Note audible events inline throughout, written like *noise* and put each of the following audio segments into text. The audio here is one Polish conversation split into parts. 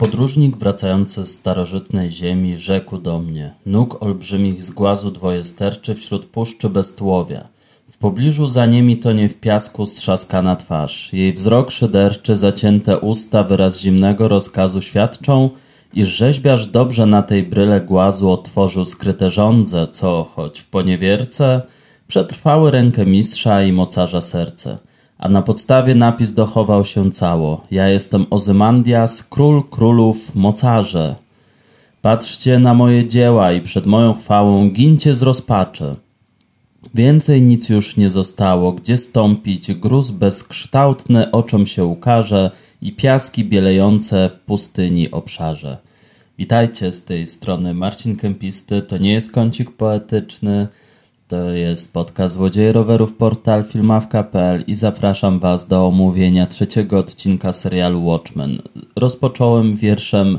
Podróżnik wracający z starożytnej ziemi rzekł do mnie: Nóg olbrzymich z głazu dwoje sterczy wśród puszczy beztłowia. W pobliżu za nimi tonie w piasku strzaskana twarz. Jej wzrok szyderczy, zacięte usta wyraz zimnego rozkazu świadczą, iż rzeźbiarz dobrze na tej bryle głazu otworzył skryte żądze, co, choć w poniewierce, przetrwały rękę mistrza i mocarza serce a na podstawie napis dochował się cało. Ja jestem Ozymandias, król królów, mocarze. Patrzcie na moje dzieła i przed moją chwałą gincie z rozpaczy. Więcej nic już nie zostało, gdzie stąpić, gruz bezkształtny oczom się ukaże i piaski bielejące w pustyni obszarze. Witajcie z tej strony Marcin Kępisty, to nie jest kącik poetyczny, to jest podcast Złodzieje Rowerów, portal filmawka.pl i zapraszam Was do omówienia trzeciego odcinka serialu Watchmen. Rozpocząłem wierszem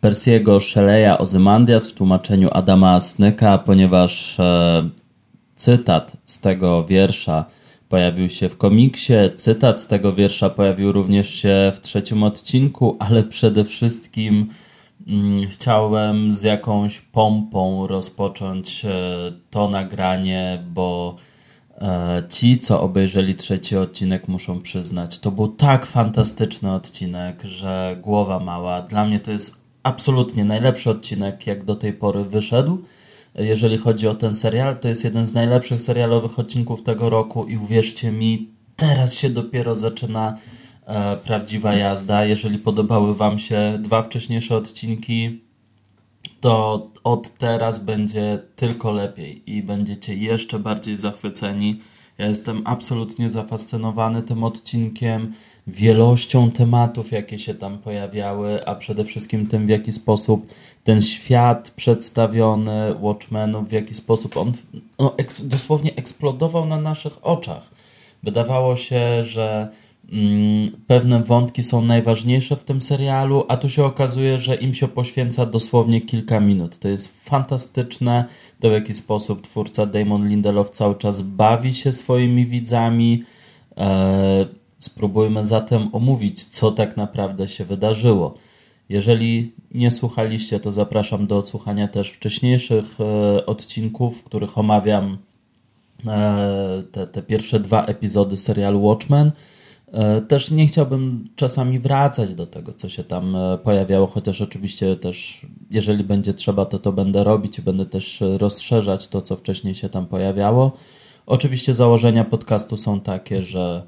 Persiego Shelley'a Ozymandias w tłumaczeniu Adama Snyka, ponieważ e, cytat z tego wiersza pojawił się w komiksie, cytat z tego wiersza pojawił również się w trzecim odcinku, ale przede wszystkim chciałem z jakąś pompą rozpocząć e, to nagranie, bo e, ci, co obejrzeli trzeci odcinek, muszą przyznać, to był tak fantastyczny odcinek, że głowa mała. Dla mnie to jest absolutnie najlepszy odcinek, jak do tej pory wyszedł. Jeżeli chodzi o ten serial, to jest jeden z najlepszych serialowych odcinków tego roku i uwierzcie mi, teraz się dopiero zaczyna prawdziwa jazda. Jeżeli podobały Wam się dwa wcześniejsze odcinki, to od teraz będzie tylko lepiej i będziecie jeszcze bardziej zachwyceni. Ja jestem absolutnie zafascynowany tym odcinkiem, wielością tematów, jakie się tam pojawiały, a przede wszystkim tym, w jaki sposób ten świat przedstawiony Watchmenów, w jaki sposób on no, eks dosłownie eksplodował na naszych oczach. Wydawało się, że pewne wątki są najważniejsze w tym serialu, a tu się okazuje, że im się poświęca dosłownie kilka minut. To jest fantastyczne, to w jaki sposób twórca Damon Lindelof cały czas bawi się swoimi widzami. Eee, spróbujmy zatem omówić, co tak naprawdę się wydarzyło. Jeżeli nie słuchaliście, to zapraszam do odsłuchania też wcześniejszych e, odcinków, w których omawiam e, te, te pierwsze dwa epizody serialu Watchmen. E, też nie chciałbym czasami wracać do tego, co się tam e, pojawiało, chociaż oczywiście też, jeżeli będzie trzeba, to to będę robić i będę też rozszerzać to, co wcześniej się tam pojawiało. Oczywiście założenia podcastu są takie, że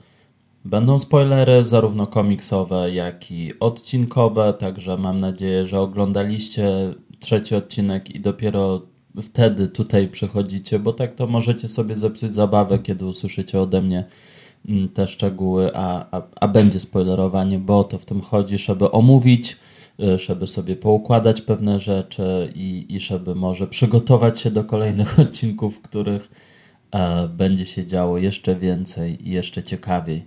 będą spoilery, zarówno komiksowe, jak i odcinkowe, także mam nadzieję, że oglądaliście trzeci odcinek i dopiero wtedy tutaj przychodzicie, bo tak to możecie sobie zepsuć zabawę, kiedy usłyszycie ode mnie te szczegóły, a, a, a będzie spoilerowanie, bo to w tym chodzi, żeby omówić, y, żeby sobie poukładać pewne rzeczy i, i żeby może przygotować się do kolejnych *laughs* odcinków, w których e, będzie się działo jeszcze więcej i jeszcze ciekawiej.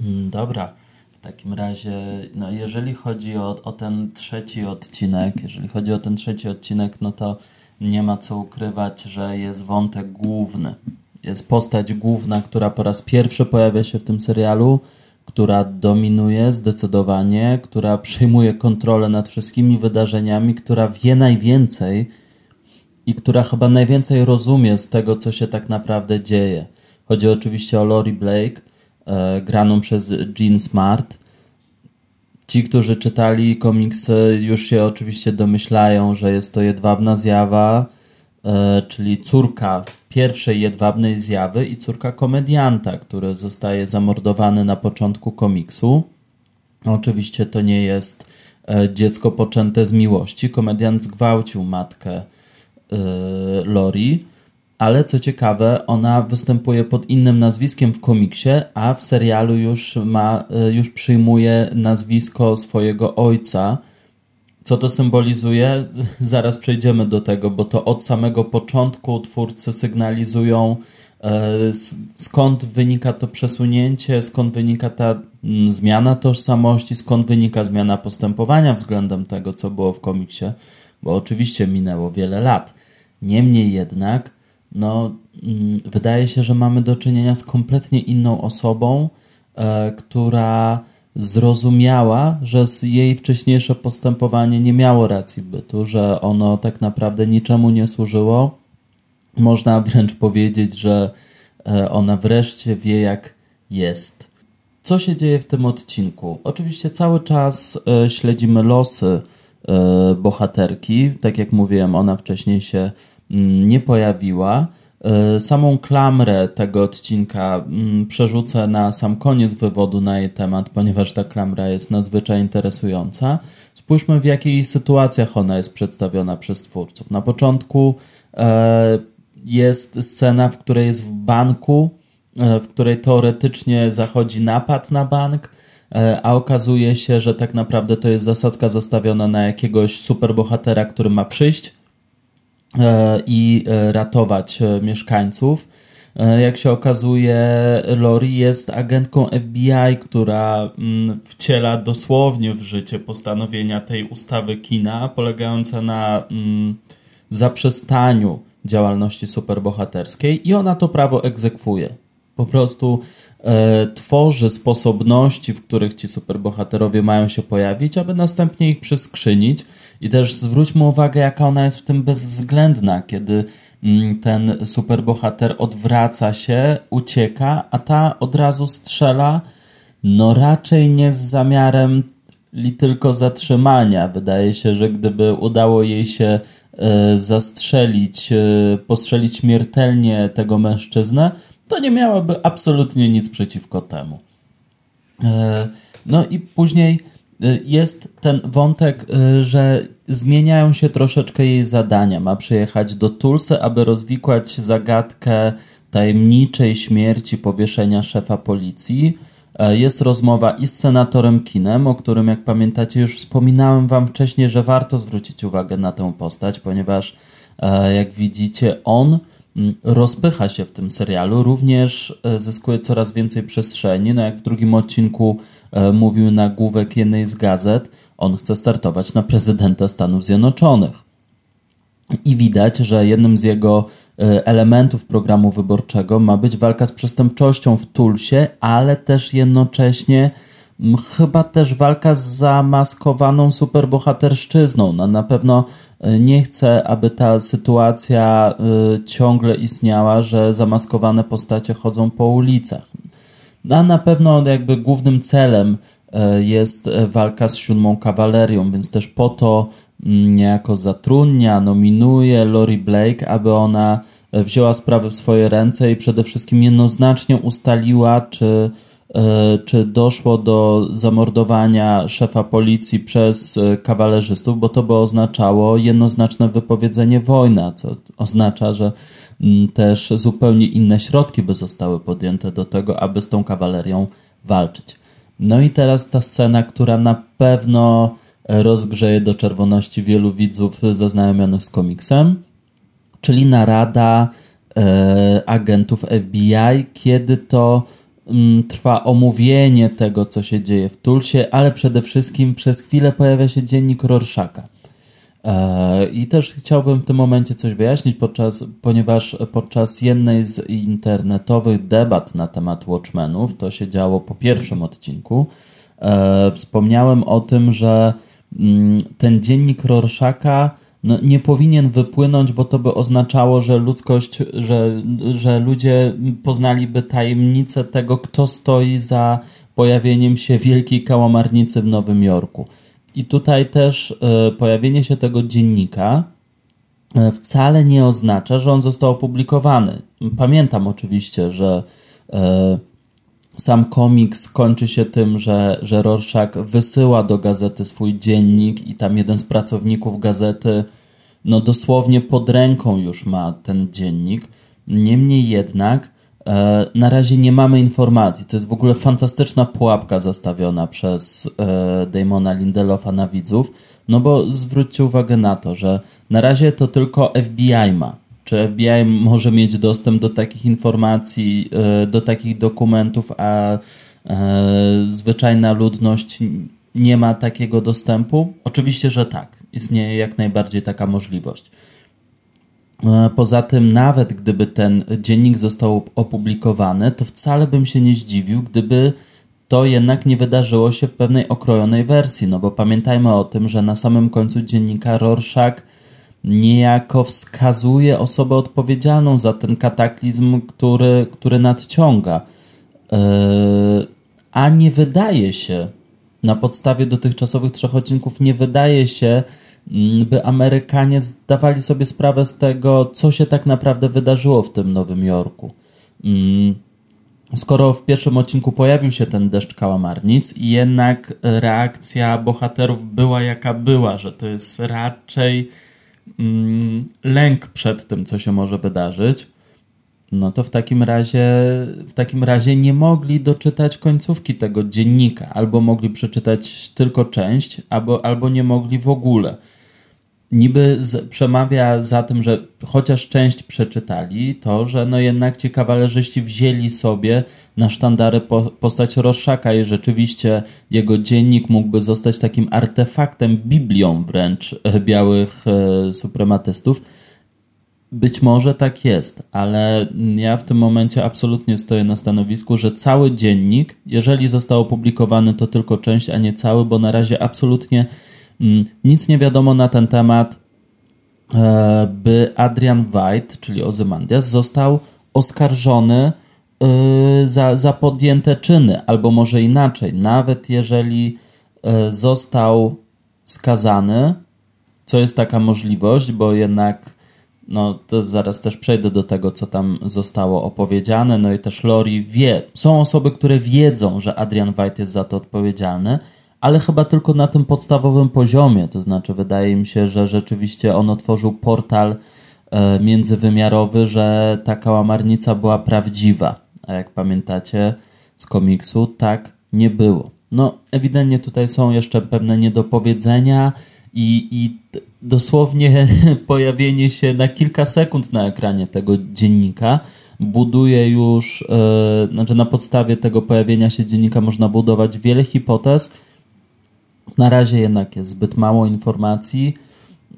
Mm, dobra, w takim razie, no jeżeli chodzi o, o ten trzeci odcinek, jeżeli chodzi o ten trzeci odcinek, no to nie ma co ukrywać, że jest wątek główny jest postać główna, która po raz pierwszy pojawia się w tym serialu, która dominuje zdecydowanie, która przyjmuje kontrolę nad wszystkimi wydarzeniami, która wie najwięcej i która chyba najwięcej rozumie z tego, co się tak naprawdę dzieje. Chodzi oczywiście o Lori Blake, e, graną przez Jean Smart. Ci, którzy czytali komiksy, już się oczywiście domyślają, że jest to jedwabna zjawa, e, czyli córka pierwszej jedwabnej zjawy i córka komedianta, który zostaje zamordowany na początku komiksu. Oczywiście to nie jest e, dziecko poczęte z miłości. Komediant zgwałcił matkę e, Lori, ale co ciekawe, ona występuje pod innym nazwiskiem w komiksie, a w serialu już ma, e, już przyjmuje nazwisko swojego ojca, co to symbolizuje? *laughs* Zaraz przejdziemy do tego, bo to od samego początku twórcy sygnalizują, e, skąd wynika to przesunięcie, skąd wynika ta mm, zmiana tożsamości, skąd wynika zmiana postępowania względem tego, co było w komiksie, bo oczywiście minęło wiele lat. Niemniej jednak, no, mm, wydaje się, że mamy do czynienia z kompletnie inną osobą, e, która zrozumiała, że jej wcześniejsze postępowanie nie miało racji bytu, że ono tak naprawdę niczemu nie służyło. Można wręcz powiedzieć, że e, ona wreszcie wie, jak jest. Co się dzieje w tym odcinku? Oczywiście cały czas e, śledzimy losy e, bohaterki. Tak jak mówiłem, ona wcześniej się mm, nie pojawiła. E, samą klamrę tego odcinka mm, przerzucę na sam koniec wywodu na jej temat, ponieważ ta klamra jest nadzwyczaj interesująca. Spójrzmy, w jakich sytuacjach ona jest przedstawiona przez twórców. Na początku e, jest scena, w której jest w banku, e, w której teoretycznie zachodzi napad na bank, a okazuje się, że tak naprawdę to jest zasadzka zastawiona na jakiegoś superbohatera, który ma przyjść i e, ratować e, mieszkańców. Jak się okazuje, Lori jest agentką FBI, która mm, wciela dosłownie w życie postanowienia tej ustawy kina, polegające na mm, zaprzestaniu działalności superbohaterskiej i ona to prawo egzekwuje. Po prostu e, tworzy sposobności, w których ci superbohaterowie mają się pojawić, aby następnie ich przyskrzynić. I też zwróćmy uwagę, jaka ona jest w tym bezwzględna, kiedy mm, ten superbohater odwraca się, ucieka, a ta od razu strzela, no raczej nie z zamiarem li tylko zatrzymania. Wydaje się, że gdyby udało jej się e, zastrzelić, e, postrzelić śmiertelnie tego mężczyznę, to nie miałaby absolutnie nic przeciwko temu. E, no i później e, jest ten wątek, e, że zmieniają się troszeczkę jej zadania. Ma przyjechać do Tulsy, aby rozwikłać zagadkę tajemniczej śmierci powieszenia szefa policji. Jest rozmowa i z senatorem Kinem, o którym, jak pamiętacie, już wspominałem Wam wcześniej, że warto zwrócić uwagę na tę postać, ponieważ, jak widzicie, on rozpycha się w tym serialu, również e, zyskuje coraz więcej przestrzeni. No jak w drugim odcinku e, mówił nagłówek jednej z gazet, on chce startować na prezydenta Stanów Zjednoczonych. I widać, że jednym z jego e, elementów programu wyborczego ma być walka z przestępczością w Tulsie, ale też jednocześnie chyba też walka z zamaskowaną superbohaterszczyzną. No, na pewno nie chcę, aby ta sytuacja y, ciągle istniała, że zamaskowane postacie chodzą po ulicach. No, a na pewno jakby głównym celem y, jest walka z siódmą kawalerią, więc też po to y, niejako zatrudnia, nominuje Lori Blake, aby ona wzięła sprawy w swoje ręce i przede wszystkim jednoznacznie ustaliła, czy czy doszło do zamordowania szefa policji przez e, kawalerzystów, bo to by oznaczało jednoznaczne wypowiedzenie wojny, co oznacza, że mm, też zupełnie inne środki by zostały podjęte do tego, aby z tą kawalerią walczyć. No i teraz ta scena, która na pewno rozgrzeje do czerwoności wielu widzów zaznajomionych z komiksem, czyli narada e, agentów FBI, kiedy to trwa omówienie tego, co się dzieje w Tulsie, ale przede wszystkim przez chwilę pojawia się dziennik Rorschaka. E, I też chciałbym w tym momencie coś wyjaśnić, podczas, ponieważ podczas jednej z internetowych debat na temat Watchmenów, to się działo po pierwszym odcinku, e, wspomniałem o tym, że mm, ten dziennik Rorschaka no, nie powinien wypłynąć, bo to by oznaczało, że ludzkość, że, że ludzie poznaliby tajemnicę tego, kto stoi za pojawieniem się wielkiej kałamarnicy w Nowym Jorku. I tutaj też y, pojawienie się tego dziennika y, wcale nie oznacza, że on został opublikowany. Pamiętam oczywiście, że y, sam komiks kończy się tym, że, że Rorschach wysyła do gazety swój dziennik i tam jeden z pracowników gazety no dosłownie pod ręką już ma ten dziennik. Niemniej jednak e, na razie nie mamy informacji. To jest w ogóle fantastyczna pułapka zastawiona przez e, Damona Lindelofa na widzów, no bo zwróćcie uwagę na to, że na razie to tylko FBI ma czy FBI może mieć dostęp do takich informacji, e, do takich dokumentów, a e, zwyczajna ludność nie ma takiego dostępu? Oczywiście, że tak. Istnieje jak najbardziej taka możliwość. E, poza tym, nawet gdyby ten dziennik został opublikowany, to wcale bym się nie zdziwił, gdyby to jednak nie wydarzyło się w pewnej okrojonej wersji, no bo pamiętajmy o tym, że na samym końcu dziennika Rorschach niejako wskazuje osobę odpowiedzialną za ten kataklizm, który, który nadciąga. Yy, a nie wydaje się, na podstawie dotychczasowych trzech odcinków, nie wydaje się, mm, by Amerykanie zdawali sobie sprawę z tego, co się tak naprawdę wydarzyło w tym Nowym Jorku. Mm, skoro w pierwszym odcinku pojawił się ten deszcz kałamarnic jednak reakcja bohaterów była jaka była, że to jest raczej lęk przed tym, co się może wydarzyć, no to w takim razie w takim razie nie mogli doczytać końcówki tego dziennika, albo mogli przeczytać tylko część, albo, albo nie mogli w ogóle niby z, przemawia za tym, że chociaż część przeczytali, to, że no jednak ci kawalerzyści wzięli sobie na sztandary po, postać Roszaka i rzeczywiście jego dziennik mógłby zostać takim artefaktem, biblią wręcz e, białych e, suprematystów. Być może tak jest, ale ja w tym momencie absolutnie stoję na stanowisku, że cały dziennik, jeżeli został opublikowany, to tylko część, a nie cały, bo na razie absolutnie nic nie wiadomo na ten temat, e, by Adrian White, czyli Ozymandias, został oskarżony e, za, za podjęte czyny, albo może inaczej, nawet jeżeli e, został skazany, co jest taka możliwość, bo jednak no zaraz też przejdę do tego, co tam zostało opowiedziane, no i też Lori wie, są osoby, które wiedzą, że Adrian White jest za to odpowiedzialny, ale chyba tylko na tym podstawowym poziomie. To znaczy, wydaje mi się, że rzeczywiście on otworzył portal e, międzywymiarowy, że ta kałamarnica była prawdziwa. A jak pamiętacie z komiksu, tak nie było. No, ewidentnie tutaj są jeszcze pewne niedopowiedzenia i, i dosłownie *laughs* pojawienie się na kilka sekund na ekranie tego dziennika buduje już, yy, znaczy na podstawie tego pojawienia się dziennika można budować wiele hipotez, na razie jednak jest zbyt mało informacji.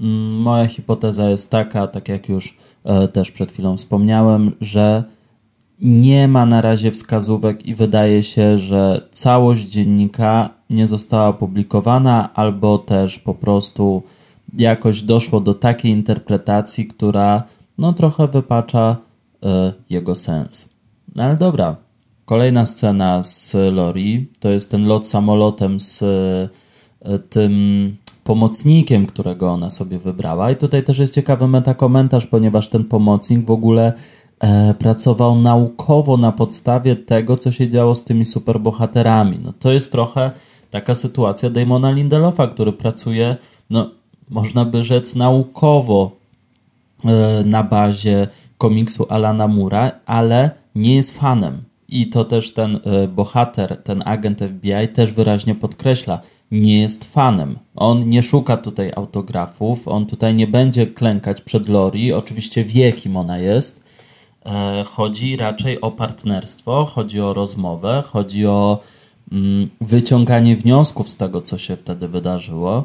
Mm, moja hipoteza jest taka, tak jak już e, też przed chwilą wspomniałem, że nie ma na razie wskazówek i wydaje się, że całość dziennika nie została opublikowana, albo też po prostu jakoś doszło do takiej interpretacji, która no trochę wypacza y, jego sens. No ale dobra, kolejna scena z Lori to jest ten lot samolotem z E, tym pomocnikiem, którego ona sobie wybrała. I tutaj też jest ciekawy metakomentarz, ponieważ ten pomocnik w ogóle e, pracował naukowo na podstawie tego, co się działo z tymi superbohaterami. No to jest trochę taka sytuacja Damona Lindelofa, który pracuje, no można by rzec naukowo e, na bazie komiksu Alana Mura, ale nie jest fanem. I to też ten e, bohater, ten agent FBI też wyraźnie podkreśla nie jest fanem. On nie szuka tutaj autografów, on tutaj nie będzie klękać przed Lori. Oczywiście wie, kim ona jest. E, chodzi raczej o partnerstwo, chodzi o rozmowę, chodzi o mm, wyciąganie wniosków z tego, co się wtedy wydarzyło.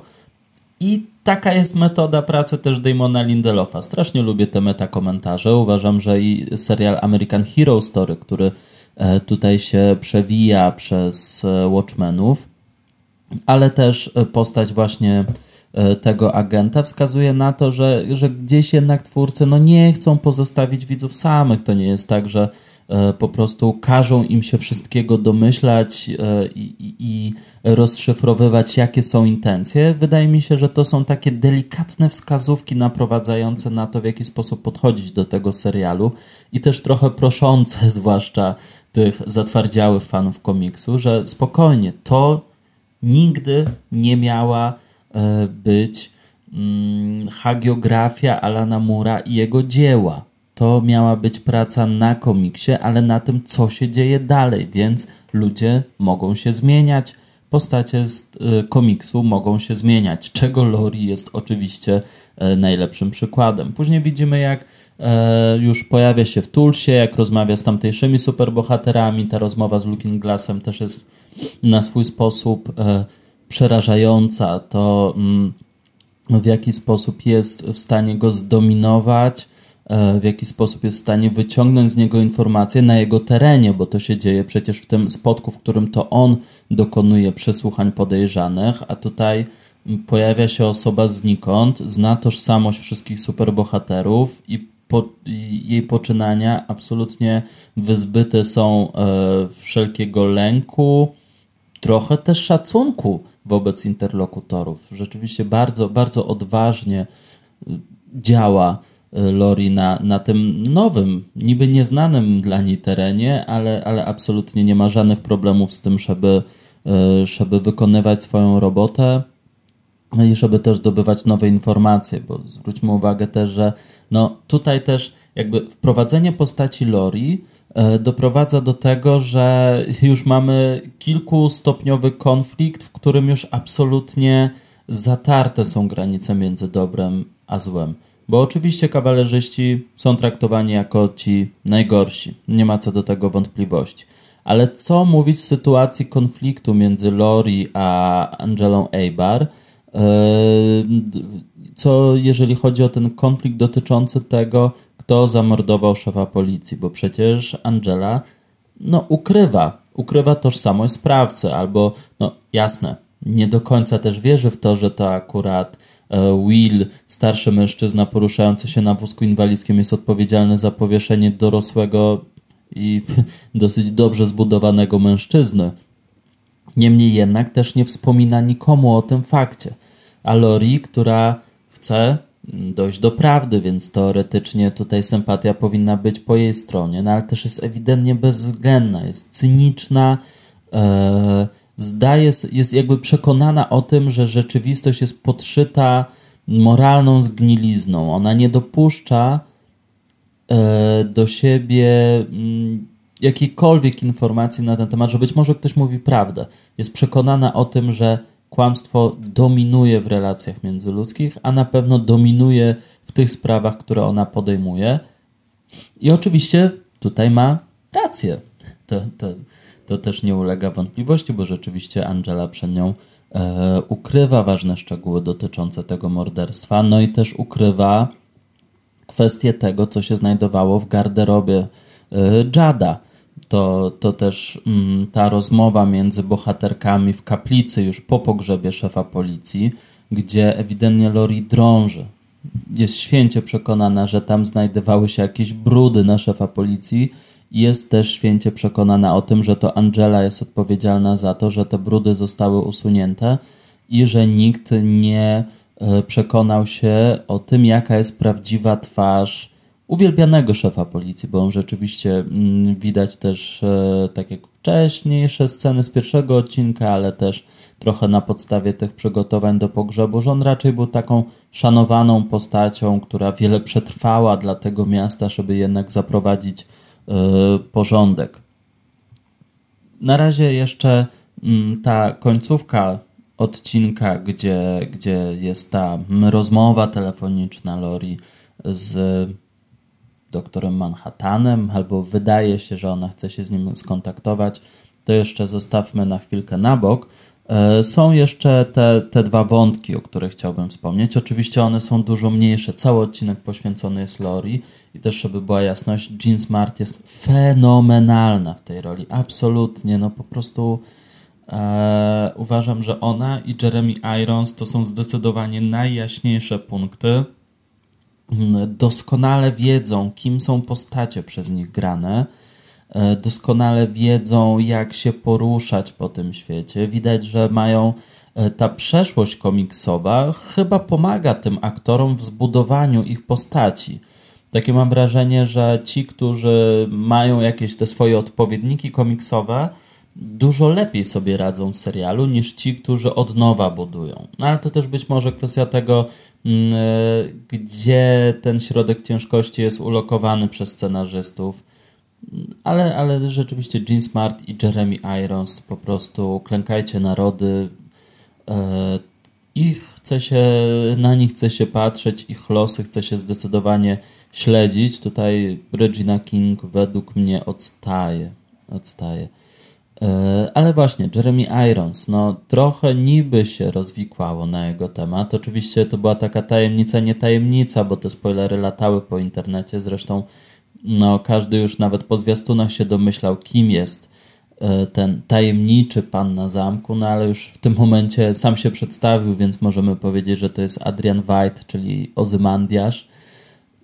I taka jest metoda pracy też Damona Lindelofa. Strasznie lubię te metakomentarze. Uważam, że i serial American Hero Story, który e, tutaj się przewija przez e, Watchmenów, ale też e, postać właśnie e, tego agenta wskazuje na to, że, że gdzieś jednak twórcy no nie chcą pozostawić widzów samych. To nie jest tak, że e, po prostu każą im się wszystkiego domyślać i, i, rozszyfrowywać, jakie są intencje. Wydaje mi się, że to są takie delikatne wskazówki naprowadzające na to, w jaki sposób podchodzić do tego serialu i też trochę proszące, *laughs* zwłaszcza tych zatwardziałych fanów komiksu, że spokojnie, to nigdy nie miała e, być mm, hagiografia Alana Mura i jego dzieła. To miała być praca na komiksie, ale na tym, co się dzieje dalej, więc ludzie mogą się zmieniać, postacie z e, komiksu mogą się zmieniać, czego Lori jest oczywiście e, najlepszym przykładem. Później widzimy, jak już pojawia się w Tulsie, jak rozmawia z tamtejszymi superbohaterami. Ta rozmowa z Looking Glassem też jest na swój sposób e, przerażająca, to mm, w jaki sposób jest w stanie go zdominować, w jaki sposób jest w stanie wyciągnąć z niego informacje na jego terenie, bo to się dzieje przecież w tym spotku, w którym to on dokonuje przesłuchań podejrzanych, a tutaj pojawia się osoba znikąd, zna tożsamość wszystkich superbohaterów i po, jej poczynania absolutnie wyzbyte są e, wszelkiego lęku, trochę też szacunku wobec interlokutorów. Rzeczywiście bardzo, bardzo odważnie e, działa e, Lori na, na tym nowym, niby nieznanym dla niej terenie, ale, ale absolutnie nie ma żadnych problemów z tym, żeby, e, żeby wykonywać swoją robotę i żeby też zdobywać nowe informacje, bo zwróćmy uwagę też, że no tutaj też jakby wprowadzenie postaci Lori e, doprowadza do tego, że już mamy kilkustopniowy konflikt, w którym już absolutnie zatarte są granice między dobrem a złem. Bo oczywiście kawalerzyści są traktowani jako ci najgorsi, nie ma co do tego wątpliwości. Ale co mówić w sytuacji konfliktu między Lori a Angelą Eibar? Co jeżeli chodzi o ten konflikt dotyczący tego, kto zamordował szefa policji, bo przecież Angela no, ukrywa, ukrywa tożsamość sprawcy, albo no jasne, nie do końca też wierzy w to, że to akurat e, Will, starszy mężczyzna poruszający się na wózku inwalidzkim, jest odpowiedzialny za powieszenie dorosłego i *laughs* dosyć dobrze zbudowanego mężczyzny. Niemniej jednak też nie wspomina nikomu o tym fakcie. A Lori, która chce dojść do prawdy, więc teoretycznie tutaj sympatia powinna być po jej stronie, no ale też jest ewidentnie bezwzględna, jest cyniczna, e, zdaje, jest jakby przekonana o tym, że rzeczywistość jest podszyta moralną zgnilizną. Ona nie dopuszcza e, do siebie mm, jakiejkolwiek informacji na ten temat, że być może ktoś mówi prawdę. Jest przekonana o tym, że kłamstwo dominuje w relacjach międzyludzkich, a na pewno dominuje w tych sprawach, które ona podejmuje. I oczywiście tutaj ma rację. To, to, to też nie ulega wątpliwości, bo rzeczywiście Angela przed nią e, ukrywa ważne szczegóły dotyczące tego morderstwa, no i też ukrywa kwestię tego, co się znajdowało w garderobie e, Jada to, to też mm, ta rozmowa między bohaterkami w kaplicy już po pogrzebie szefa policji, gdzie ewidentnie Lori drąży. Jest święcie przekonana, że tam znajdowały się jakieś brudy na szefa policji jest też święcie przekonana o tym, że to Angela jest odpowiedzialna za to, że te brudy zostały usunięte i że nikt nie e, przekonał się o tym, jaka jest prawdziwa twarz uwielbianego szefa policji, bo on rzeczywiście mm, widać też, e, tak jak wcześniejsze sceny z pierwszego odcinka, ale też trochę na podstawie tych przygotowań do pogrzebu, że on raczej był taką szanowaną postacią, która wiele przetrwała dla tego miasta, żeby jednak zaprowadzić e, porządek. Na razie jeszcze mm, ta końcówka odcinka, gdzie, gdzie jest ta rozmowa telefoniczna Lori z doktorem Manhattanem, albo wydaje się, że ona chce się z nim skontaktować, to jeszcze zostawmy na chwilkę na bok. E, są jeszcze te, te dwa wątki, o których chciałbym wspomnieć. Oczywiście one są dużo mniejsze. Cały odcinek poświęcony jest Lori i też, żeby była jasność, Jean Smart jest fenomenalna w tej roli. Absolutnie, no po prostu e, uważam, że ona i Jeremy Irons to są zdecydowanie najjaśniejsze punkty doskonale wiedzą, kim są postacie przez nich grane, e, doskonale wiedzą, jak się poruszać po tym świecie. Widać, że mają e, ta przeszłość komiksowa, chyba pomaga tym aktorom w zbudowaniu ich postaci. Takie mam wrażenie, że ci, którzy mają jakieś te swoje odpowiedniki komiksowe, dużo lepiej sobie radzą w serialu niż ci, którzy od nowa budują. No ale to też być może kwestia tego, mm, gdzie ten środek ciężkości jest ulokowany przez scenarzystów. Ale, ale rzeczywiście Gene Smart i Jeremy Irons po prostu klękajcie narody. E, ich chce się, na nich chce się patrzeć, ich losy chce się zdecydowanie śledzić. Tutaj Regina King według mnie odstaje. Odstaje. E, ale właśnie, Jeremy Irons, no trochę niby się rozwikłało na jego temat. Oczywiście to była taka tajemnica, nie tajemnica, bo te spoilery latały po internecie. Zresztą no, każdy już nawet po zwiastunach się domyślał, kim jest e, ten tajemniczy pan na zamku, no ale już w tym momencie sam się przedstawił, więc możemy powiedzieć, że to jest Adrian White, czyli Ozymandiasz.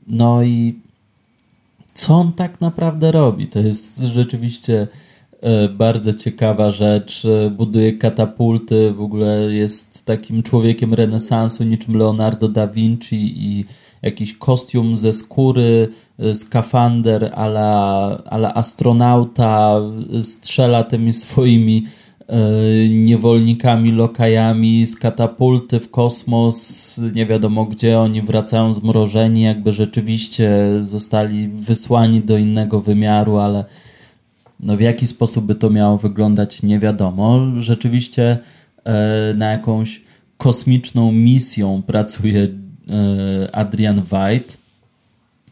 No i co on tak naprawdę robi? To jest rzeczywiście bardzo ciekawa rzecz. E, buduje katapulty, w ogóle jest takim człowiekiem renesansu, niczym Leonardo da Vinci i jakiś kostium ze skóry, e, skafander ala, ala astronauta, strzela tymi swoimi niewolnikami, lokajami z katapulty w kosmos, nie wiadomo gdzie, oni wracają zmrożeni, jakby rzeczywiście zostali wysłani do innego wymiaru, ale no w jaki sposób by to miało wyglądać, nie wiadomo. Rzeczywiście e, na jakąś kosmiczną misją pracuje e, Adrian White.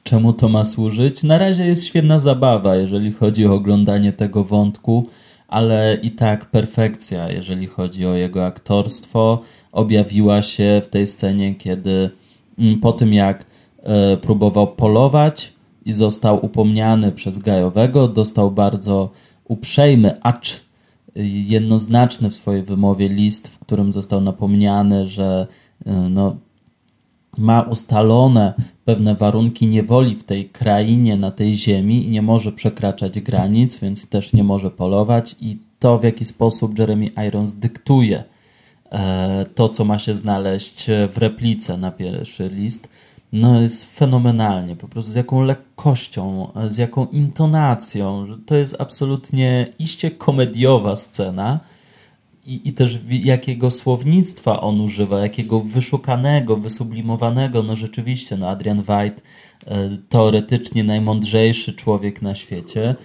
Czemu to ma służyć? Na razie jest świetna zabawa, jeżeli chodzi o oglądanie tego wątku, ale i tak perfekcja, jeżeli chodzi o jego aktorstwo, objawiła się w tej scenie, kiedy mm, po tym jak e, próbował polować, i został upomniany przez Gajowego. Dostał bardzo uprzejmy, acz jednoznaczny w swojej wymowie list, w którym został napomniany, że e, no, ma ustalone pewne warunki niewoli w tej krainie, na tej ziemi i nie może przekraczać granic, więc też nie może polować. I to, w jaki sposób Jeremy Irons dyktuje e, to, co ma się znaleźć w replice na pierwszy list, no jest fenomenalnie, po prostu z jaką lekkością, z jaką intonacją. To jest absolutnie iście komediowa scena i, i też jakiego słownictwa on używa, jakiego wyszukanego, wysublimowanego. No rzeczywiście, no Adrian White, e, teoretycznie najmądrzejszy człowiek na świecie,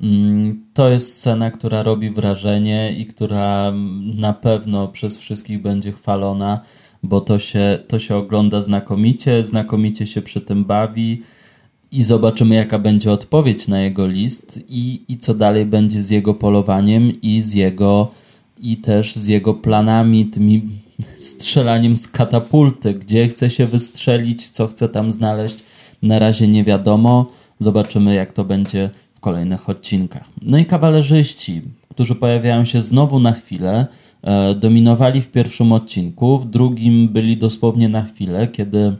mm, to jest scena, która robi wrażenie i która na pewno przez wszystkich będzie chwalona bo to się, to się ogląda znakomicie, znakomicie się przy tym bawi i zobaczymy, jaka będzie odpowiedź na jego list i, i co dalej będzie z jego polowaniem i z jego i też z jego planami, tymi strzelaniem z katapulty, gdzie chce się wystrzelić, co chce tam znaleźć. Na razie nie wiadomo. Zobaczymy, jak to będzie w kolejnych odcinkach. No i kawalerzyści, którzy pojawiają się znowu na chwilę. E, dominowali w pierwszym odcinku, w drugim byli dosłownie na chwilę, kiedy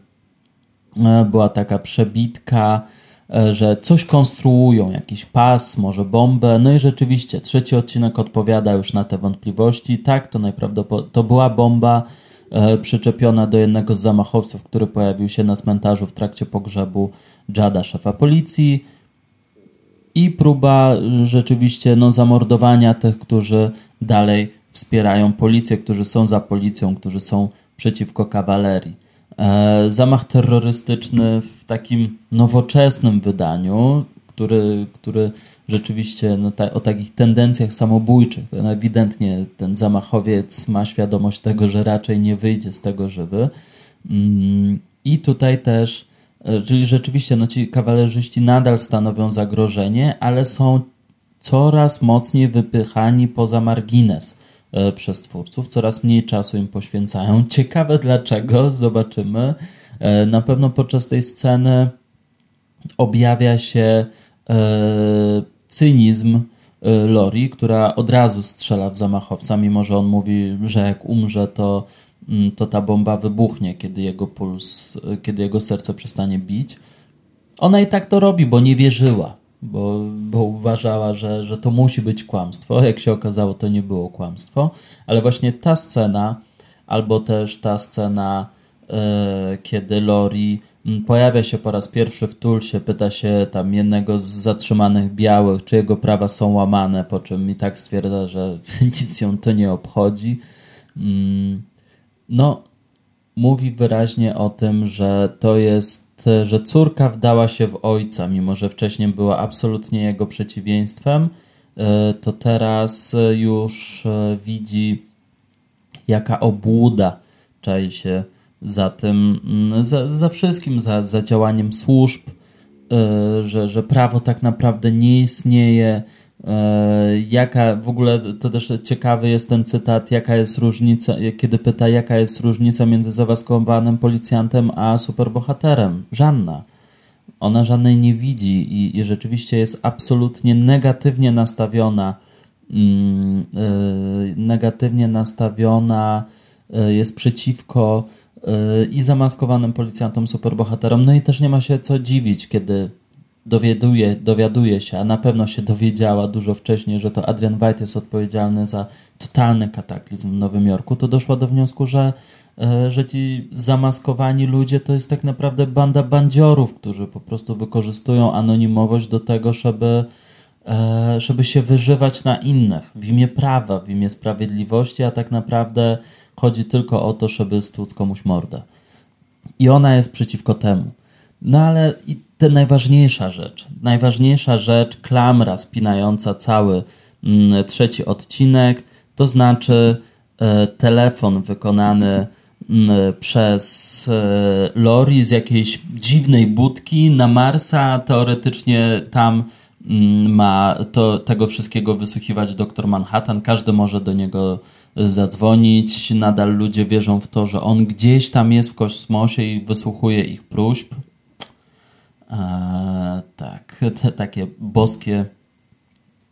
e, była taka przebitka, e, że coś konstruują, jakiś pas, może bombę. No i rzeczywiście, trzeci odcinek odpowiada już na te wątpliwości. Tak, to najprawdopodobniej to była bomba przyczepiona do jednego z zamachowców, który pojawił się na cmentarzu w trakcie pogrzebu Jada, szefa policji. I próba rzeczywiście no, zamordowania tych, którzy dalej wspierają policję, którzy są za policją, którzy są przeciwko kawalerii. E, zamach terrorystyczny w takim nowoczesnym wydaniu, który, który rzeczywiście no, ta, o takich tendencjach samobójczych. To ewidentnie ten zamachowiec ma świadomość tego, że raczej nie wyjdzie z tego żywy. Mm, I tutaj też, e, czyli rzeczywiście no, ci kawalerzyści nadal stanowią zagrożenie, ale są coraz mocniej wypychani poza margines przez twórców, coraz mniej czasu im poświęcają. Ciekawe dlaczego, zobaczymy. E, na pewno podczas tej sceny objawia się e, cynizm Lori, która od razu strzela w zamachowca, mimo że on mówi, że jak umrze, to, mm, to ta bomba wybuchnie, kiedy jego puls, kiedy jego serce przestanie bić. Ona i tak to robi, bo nie wierzyła bo, bo uważała, że, że to musi być kłamstwo. Jak się okazało, to nie było kłamstwo, ale właśnie ta scena, albo też ta scena, e, kiedy Lori pojawia się po raz pierwszy w Tulsie, pyta się tam jednego z zatrzymanych białych, czy jego prawa są łamane, po czym i tak stwierdza, że *laughs* nic ją to nie obchodzi. Mm, no, mówi wyraźnie o tym, że to jest, że córka wdała się w ojca, mimo że wcześniej była absolutnie jego przeciwieństwem, e, to teraz już e, widzi, jaka obłuda czai się za tym, mm, za, za wszystkim, za, za działaniem służb, e, że, że prawo tak naprawdę nie istnieje, jaka w ogóle to też ciekawy jest ten cytat, jaka jest różnica, kiedy pyta, jaka jest różnica między zawaskowanym policjantem a superbohaterem. Żadna. Ona żadnej nie widzi i, i rzeczywiście jest absolutnie negatywnie nastawiona. Mm, yy, negatywnie nastawiona, yy, jest przeciwko i zamaskowanym policjantom, superbohaterom. No i też nie ma się co dziwić, kiedy dowiaduje, dowiaduje się, a na pewno się dowiedziała dużo wcześniej, że to Adrian White jest odpowiedzialny za totalny kataklizm w Nowym Jorku, to doszła do wniosku, że, e, że ci zamaskowani ludzie to jest tak naprawdę banda bandziorów, którzy po prostu wykorzystują anonimowość do tego, żeby, e, żeby się wyżywać na innych w imię prawa, w imię sprawiedliwości, a tak naprawdę chodzi tylko o to, żeby stłuc komuś mordę. I ona jest przeciwko temu. No ale i ta najważniejsza rzecz, najważniejsza rzecz, klamra spinająca cały mm, trzeci odcinek, to znaczy e, telefon wykonany mm, przez e, Lori z jakiejś dziwnej budki na Marsa. Teoretycznie tam mm, ma to, tego wszystkiego wysłuchiwać doktor Manhattan. Każdy może do niego zadzwonić. Nadal ludzie wierzą w to, że on gdzieś tam jest w kosmosie i wysłuchuje ich próśb. Tak, te takie boskie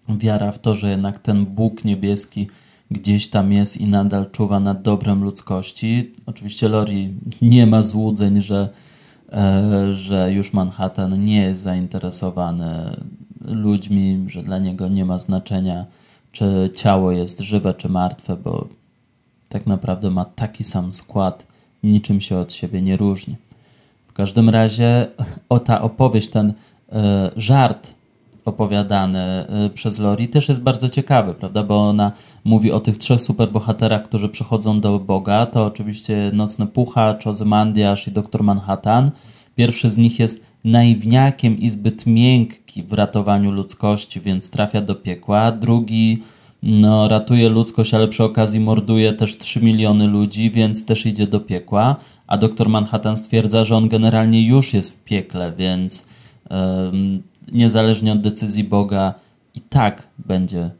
wiara w to, że jednak ten Bóg niebieski gdzieś tam jest i nadal czuwa nad dobrem ludzkości. Oczywiście Lori nie ma złudzeń, że, e, że już Manhattan nie jest zainteresowany ludźmi, że dla niego nie ma znaczenia, czy ciało jest żywe, czy martwe, bo tak naprawdę ma taki sam skład, niczym się od siebie nie różni każdym razie o ta opowieść, ten e, żart opowiadany e, przez Lori też jest bardzo ciekawy, prawda? Bo ona mówi o tych trzech superbohaterach, którzy przychodzą do Boga. To oczywiście Nocny Pucha, Ozymandiasz i Doktor Manhattan. Pierwszy z nich jest naiwniakiem i zbyt miękki w ratowaniu ludzkości, więc trafia do piekła. Drugi no, ratuje ludzkość, ale przy okazji morduje też 3 miliony ludzi, więc też idzie do piekła. A doktor Manhattan stwierdza, że on generalnie już jest w piekle, więc um, niezależnie od decyzji Boga i tak będzie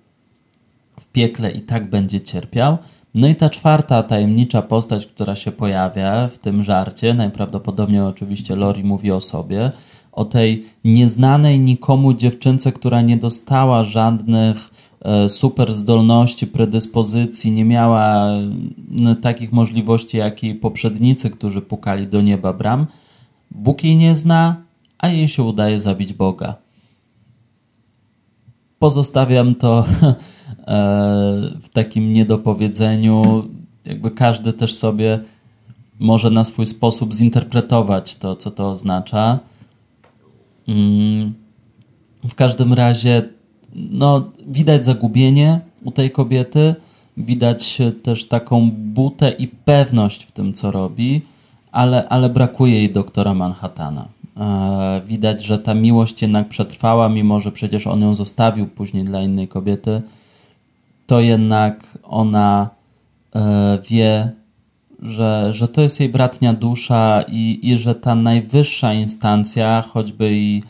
w piekle, i tak będzie cierpiał. No i ta czwarta tajemnicza postać, która się pojawia w tym żarcie, najprawdopodobniej oczywiście Lori mówi o sobie, o tej nieznanej nikomu dziewczynce, która nie dostała żadnych super zdolności, predyspozycji, nie miała takich możliwości jak jej poprzednicy, którzy pukali do nieba bram. Bóg jej nie zna, a jej się udaje zabić Boga. Pozostawiam to *laughs* e, w takim niedopowiedzeniu. Jakby każdy też sobie może na swój sposób zinterpretować to, co to oznacza. Mm. W każdym razie no, widać zagubienie u tej kobiety, widać też taką butę i pewność w tym, co robi, ale, ale brakuje jej doktora Manhattana. E, widać, że ta miłość jednak przetrwała, mimo że przecież on ją zostawił później dla innej kobiety, to jednak ona e, wie, że, że to jest jej bratnia dusza i, i że ta najwyższa instancja, choćby i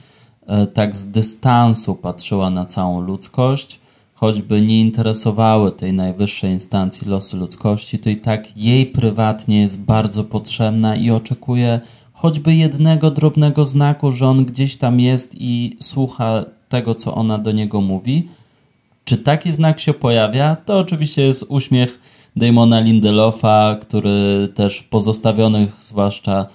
tak z dystansu patrzyła na całą ludzkość, choćby nie interesowały tej najwyższej instancji losy ludzkości, to i tak jej prywatnie jest bardzo potrzebna i oczekuje choćby jednego drobnego znaku, że on gdzieś tam jest i słucha tego, co ona do niego mówi. Czy taki znak się pojawia? To oczywiście jest uśmiech Damona Lindelofa, który też w pozostawionych zwłaszcza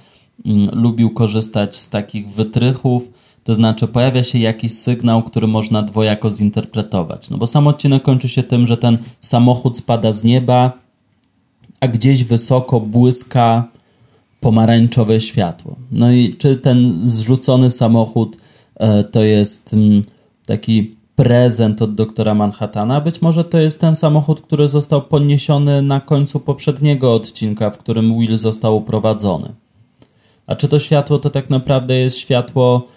mm, lubił korzystać z takich wytrychów to znaczy pojawia się jakiś sygnał, który można dwojako zinterpretować. No bo sam odcinek kończy się tym, że ten samochód spada z nieba, a gdzieś wysoko błyska pomarańczowe światło. No i czy ten zrzucony samochód e, to jest mm, taki prezent od doktora Manhattana? Być może to jest ten samochód, który został podniesiony na końcu poprzedniego odcinka, w którym Will został uprowadzony. A czy to światło to tak naprawdę jest światło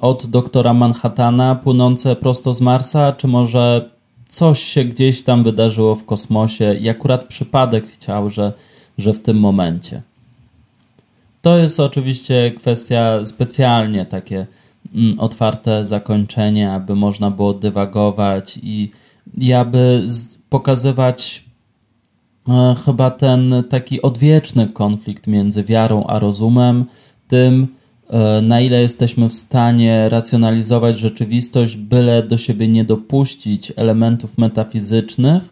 od doktora Manhattana płynące prosto z Marsa, czy może coś się gdzieś tam wydarzyło w kosmosie i akurat przypadek chciał, że, że w tym momencie. To jest oczywiście kwestia specjalnie takie mm, otwarte zakończenie, aby można było dywagować i, i aby pokazywać e, chyba ten taki odwieczny konflikt między wiarą a rozumem, tym na ile jesteśmy w stanie racjonalizować rzeczywistość, byle do siebie nie dopuścić elementów metafizycznych,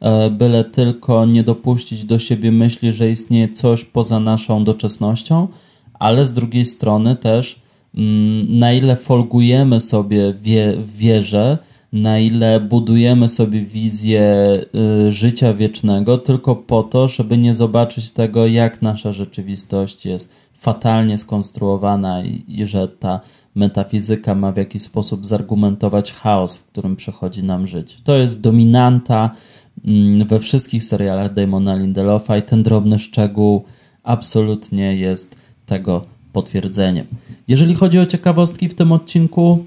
e, byle tylko nie dopuścić do siebie myśli, że istnieje coś poza naszą doczesnością, ale z drugiej strony też mm, na ile folgujemy sobie w wierze, na ile budujemy sobie wizję y, życia wiecznego tylko po to, żeby nie zobaczyć tego, jak nasza rzeczywistość jest fatalnie skonstruowana i, i że ta metafizyka ma w jakiś sposób zargumentować chaos, w którym przychodzi nam żyć. To jest dominanta mm, we wszystkich serialach Damona Lindelofa i ten drobny szczegół absolutnie jest tego potwierdzeniem. Jeżeli chodzi o ciekawostki w tym odcinku,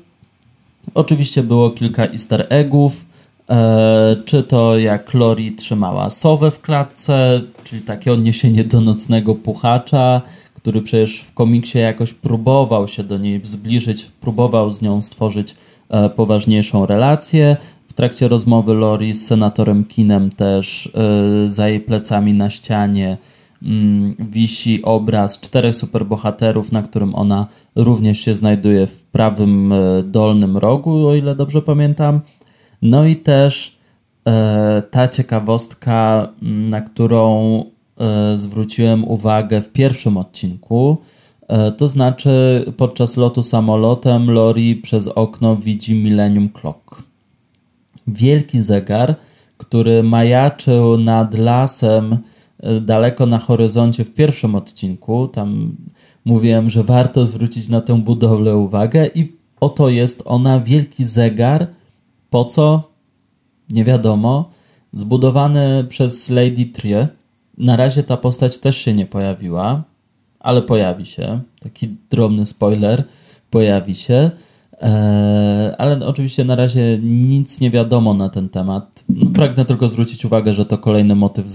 oczywiście było kilka easter eggów, e, czy to jak Lori trzymała sowę w klatce, czyli takie odniesienie do nocnego puchacza, który przecież w komiksie jakoś próbował się do niej zbliżyć, próbował z nią stworzyć e, poważniejszą relację. W trakcie rozmowy Lori z senatorem Kinem też e, za jej plecami na ścianie mm, wisi obraz czterech superbohaterów, na którym ona również się znajduje w prawym e, dolnym rogu, o ile dobrze pamiętam. No i też ta ciekawostka, na którą E, zwróciłem uwagę w pierwszym odcinku. E, to znaczy, podczas lotu samolotem Lori przez okno widzi Millennium Clock. Wielki zegar, który majaczył nad lasem e, daleko na horyzoncie w pierwszym odcinku. Tam mówiłem, że warto zwrócić na tę budowlę uwagę, i oto jest ona wielki zegar. Po co? Nie wiadomo. Zbudowany przez Lady Trie na razie ta postać też się nie pojawiła, ale pojawi się. Taki drobny spoiler, pojawi się. Eee, ale oczywiście na razie nic nie wiadomo na ten temat. No, pragnę tylko zwrócić uwagę, że to kolejny motyw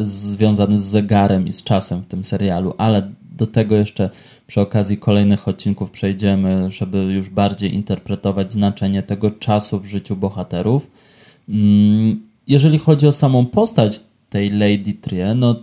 związany z zegarem i z czasem w tym serialu, ale do tego jeszcze przy okazji kolejnych odcinków przejdziemy, żeby już bardziej interpretować znaczenie tego czasu w życiu bohaterów. Mm, jeżeli chodzi o samą postać tej Lady Trie, no e,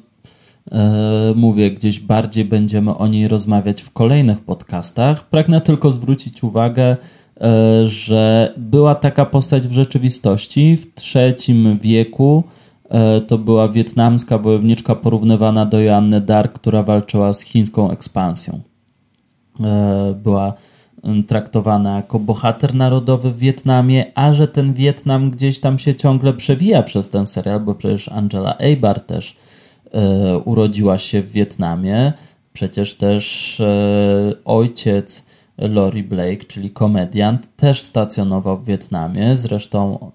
mówię, gdzieś bardziej będziemy o niej rozmawiać w kolejnych podcastach. Pragnę tylko zwrócić uwagę, e, że była taka postać w rzeczywistości w trzecim wieku. E, to była wietnamska wojowniczka porównywana do Joanny Dark, która walczyła z chińską ekspansją. E, była traktowana jako bohater narodowy w Wietnamie, a że ten Wietnam gdzieś tam się ciągle przewija przez ten serial, bo przecież Angela Eibar też e, urodziła się w Wietnamie. Przecież też e, ojciec Lori Blake, czyli komediant, też stacjonował w Wietnamie. Zresztą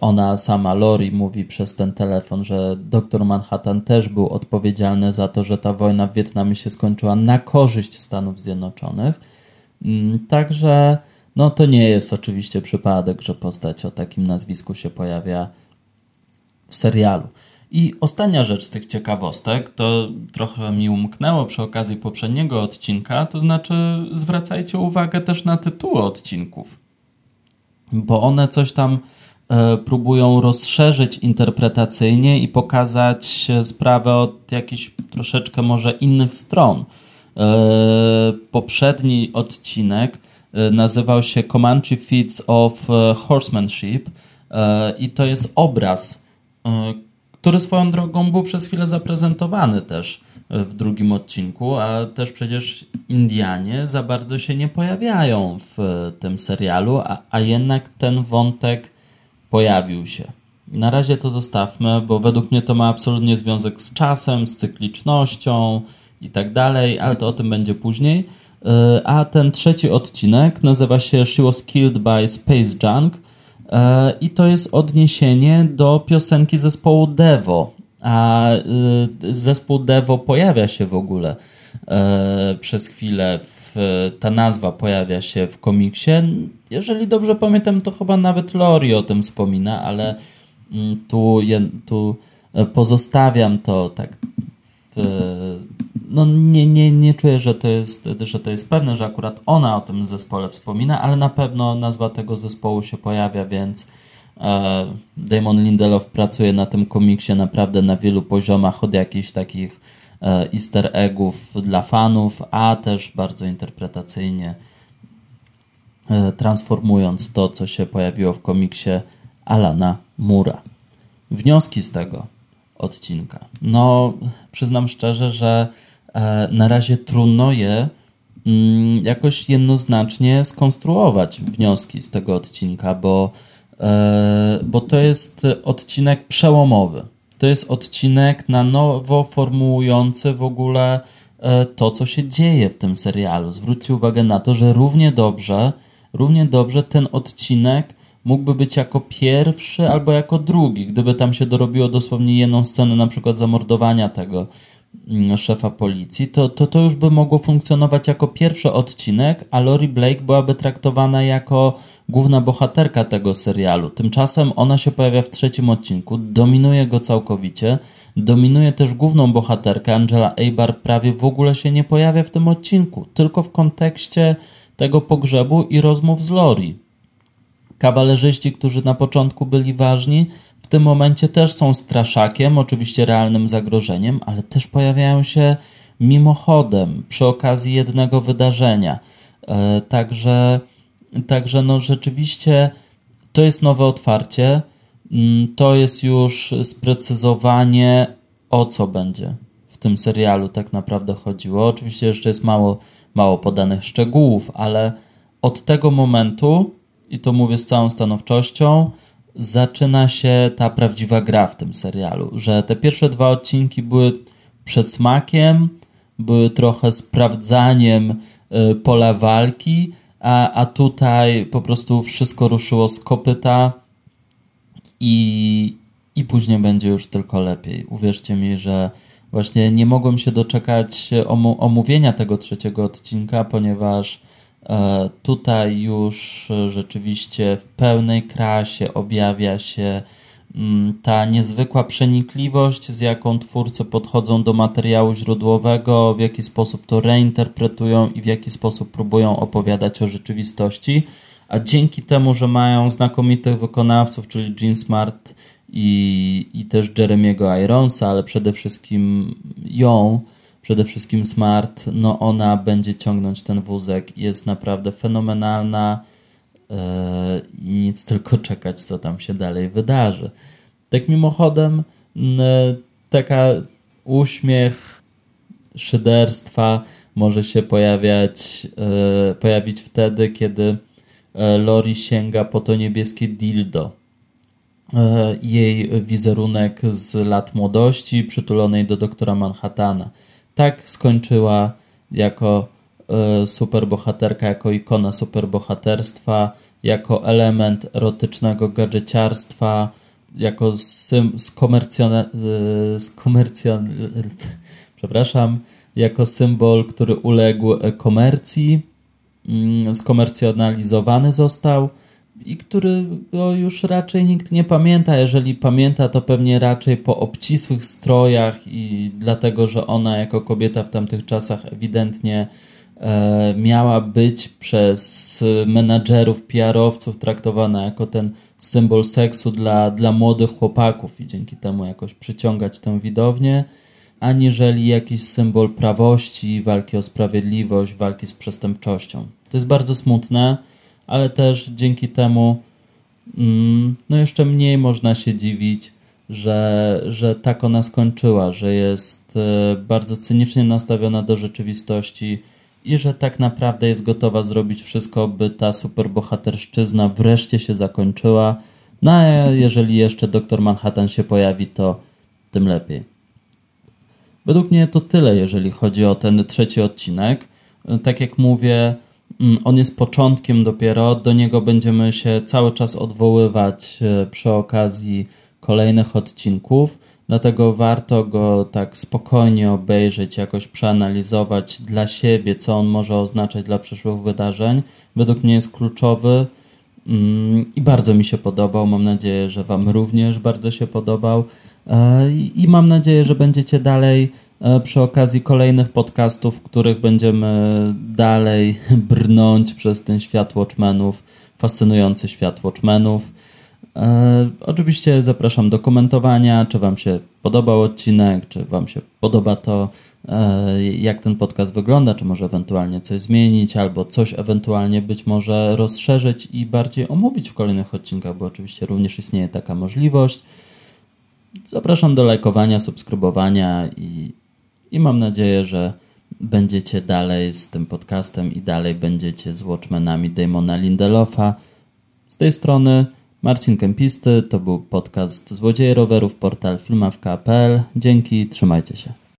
ona sama, Lori, mówi przez ten telefon, że doktor Manhattan też był odpowiedzialny za to, że ta wojna w Wietnamie się skończyła na korzyść Stanów Zjednoczonych. Mm, także no to nie jest oczywiście przypadek, że postać o takim nazwisku się pojawia w serialu. I ostatnia rzecz z tych ciekawostek, to trochę mi umknęło przy okazji poprzedniego odcinka, to znaczy zwracajcie uwagę też na tytuły odcinków, bo one coś tam e, próbują rozszerzyć interpretacyjnie i pokazać sprawę od jakichś troszeczkę może innych stron. E, poprzedni odcinek e, nazywał się Comanche Feats of e, Horsemanship i to jest obraz, który swoją drogą był przez chwilę zaprezentowany też w drugim odcinku, a też przecież Indianie za bardzo się nie pojawiają w tym serialu, a, a jednak ten wątek pojawił się. Na razie to zostawmy, bo według mnie to ma absolutnie związek z czasem, z cyklicznością, i tak dalej, ale to o tym będzie później. E, a ten trzeci odcinek nazywa się She Was Killed by Space Junk e, i to jest odniesienie do piosenki zespołu Devo. A e, zespół Devo pojawia się w ogóle przez chwilę, w, ta nazwa pojawia się w komiksie. Jeżeli dobrze pamiętam, to chyba nawet Lori o tym wspomina, ale mm, tu, tu pozostawiam to tak no nie, nie, nie, czuję, że to, jest, że to jest pewne, że akurat ona o tym zespole wspomina, ale na pewno nazwa tego zespołu się pojawia, więc e, Damon Lindelof pracuje na tym komiksie naprawdę na wielu poziomach, od jakichś takich e, easter eggów dla fanów, a też bardzo interpretacyjnie e, transformując to, co się pojawiło w komiksie Alana Mura. Wnioski z tego odcinka. No, przyznam szczerze, że e, na razie trudno je mm, jakoś jednoznacznie skonstruować wnioski z tego odcinka, bo, e, bo to jest odcinek przełomowy. To jest odcinek na nowo formułujący w ogóle e, to, co się dzieje w tym serialu. Zwróćcie uwagę na to, że równie dobrze, równie dobrze ten odcinek mógłby być jako pierwszy albo jako drugi, gdyby tam się dorobiło dosłownie jedną scenę, na przykład zamordowania tego mm, szefa policji, to, to to już by mogło funkcjonować jako pierwszy odcinek, a Lori Blake byłaby traktowana jako główna bohaterka tego serialu. Tymczasem ona się pojawia w trzecim odcinku, dominuje go całkowicie, dominuje też główną bohaterkę. Angela Eibar prawie w ogóle się nie pojawia w tym odcinku, tylko w kontekście tego pogrzebu i rozmów z Lori. Kawalerzyści, którzy na początku byli ważni, w tym momencie też są straszakiem, oczywiście realnym zagrożeniem, ale też pojawiają się mimochodem przy okazji jednego wydarzenia. E, także, także no rzeczywiście to jest nowe otwarcie. Mm, to jest już sprecyzowanie, o co będzie w tym serialu tak naprawdę chodziło. Oczywiście jeszcze jest mało, mało podanych szczegółów, ale od tego momentu i to mówię z całą stanowczością, zaczyna się ta prawdziwa gra w tym serialu. Że te pierwsze dwa odcinki były przedsmakiem, były trochę sprawdzaniem y, pola walki, a, a tutaj po prostu wszystko ruszyło z kopyta i, i później będzie już tylko lepiej. Uwierzcie mi, że właśnie nie mogłem się doczekać omówienia tego trzeciego odcinka, ponieważ tutaj już e, rzeczywiście w pełnej krasie objawia się mm, ta niezwykła przenikliwość, z jaką twórcy podchodzą do materiału źródłowego, w jaki sposób to reinterpretują i w jaki sposób próbują opowiadać o rzeczywistości. A dzięki temu, że mają znakomitych wykonawców, czyli Gene Smart i, i też Jeremiego Ironsa, ale przede wszystkim ją, przede wszystkim Smart, no ona będzie ciągnąć ten wózek. Jest naprawdę fenomenalna yy, i nic tylko czekać, co tam się dalej wydarzy. Tak mimochodem, taka uśmiech szyderstwa może się pojawiać, yy, pojawić wtedy, kiedy Lori sięga po to niebieskie dildo. Jej wizerunek z lat młodości, przytulonej do doktora Manhattana tak skończyła jako y, superbohaterka, jako ikona superbohaterstwa, jako element erotycznego gadżeciarstwa, jako sym, skomercjon, *laughs* przepraszam, jako symbol, który uległ komercji, y, skomercjonalizowany został i którego już raczej nikt nie pamięta. Jeżeli pamięta, to pewnie raczej po obcisłych strojach i dlatego, że ona jako kobieta w tamtych czasach ewidentnie e, miała być przez menadżerów, PR-owców traktowana jako ten symbol seksu dla, dla młodych chłopaków i dzięki temu jakoś przyciągać tę widownię, aniżeli jakiś symbol prawości, walki o sprawiedliwość, walki z przestępczością. To jest bardzo smutne ale też dzięki temu mm, no jeszcze mniej można się dziwić, że, że tak ona skończyła, że jest e, bardzo cynicznie nastawiona do rzeczywistości i że tak naprawdę jest gotowa zrobić wszystko, by ta superbohaterszczyzna wreszcie się zakończyła. No a jeżeli jeszcze doktor Manhattan się pojawi, to tym lepiej. Według mnie to tyle, jeżeli chodzi o ten trzeci odcinek. Tak jak mówię, on jest początkiem dopiero, do niego będziemy się cały czas odwoływać e, przy okazji kolejnych odcinków, dlatego warto go tak spokojnie obejrzeć, jakoś przeanalizować dla siebie, co on może oznaczać dla przyszłych wydarzeń. Według mnie jest kluczowy mm, i bardzo mi się podobał. Mam nadzieję, że Wam również bardzo się podobał e, i mam nadzieję, że będziecie dalej przy okazji kolejnych podcastów, w których będziemy dalej *laughs* brnąć przez ten świat Watchmenów, fascynujący świat Watchmenów. E, oczywiście zapraszam do komentowania, czy Wam się podobał odcinek, czy Wam się podoba to, e, jak ten podcast wygląda, czy może ewentualnie coś zmienić, albo coś ewentualnie być może rozszerzyć i bardziej omówić w kolejnych odcinkach, bo oczywiście również istnieje taka możliwość. Zapraszam do lajkowania, subskrybowania i, i mam nadzieję, że będziecie dalej z tym podcastem i dalej będziecie z Watchmenami Damona Lindelofa. Z tej strony Marcin Kempisty, to był podcast Złodzieje Rowerów, portal filmawka.pl. Dzięki, trzymajcie się.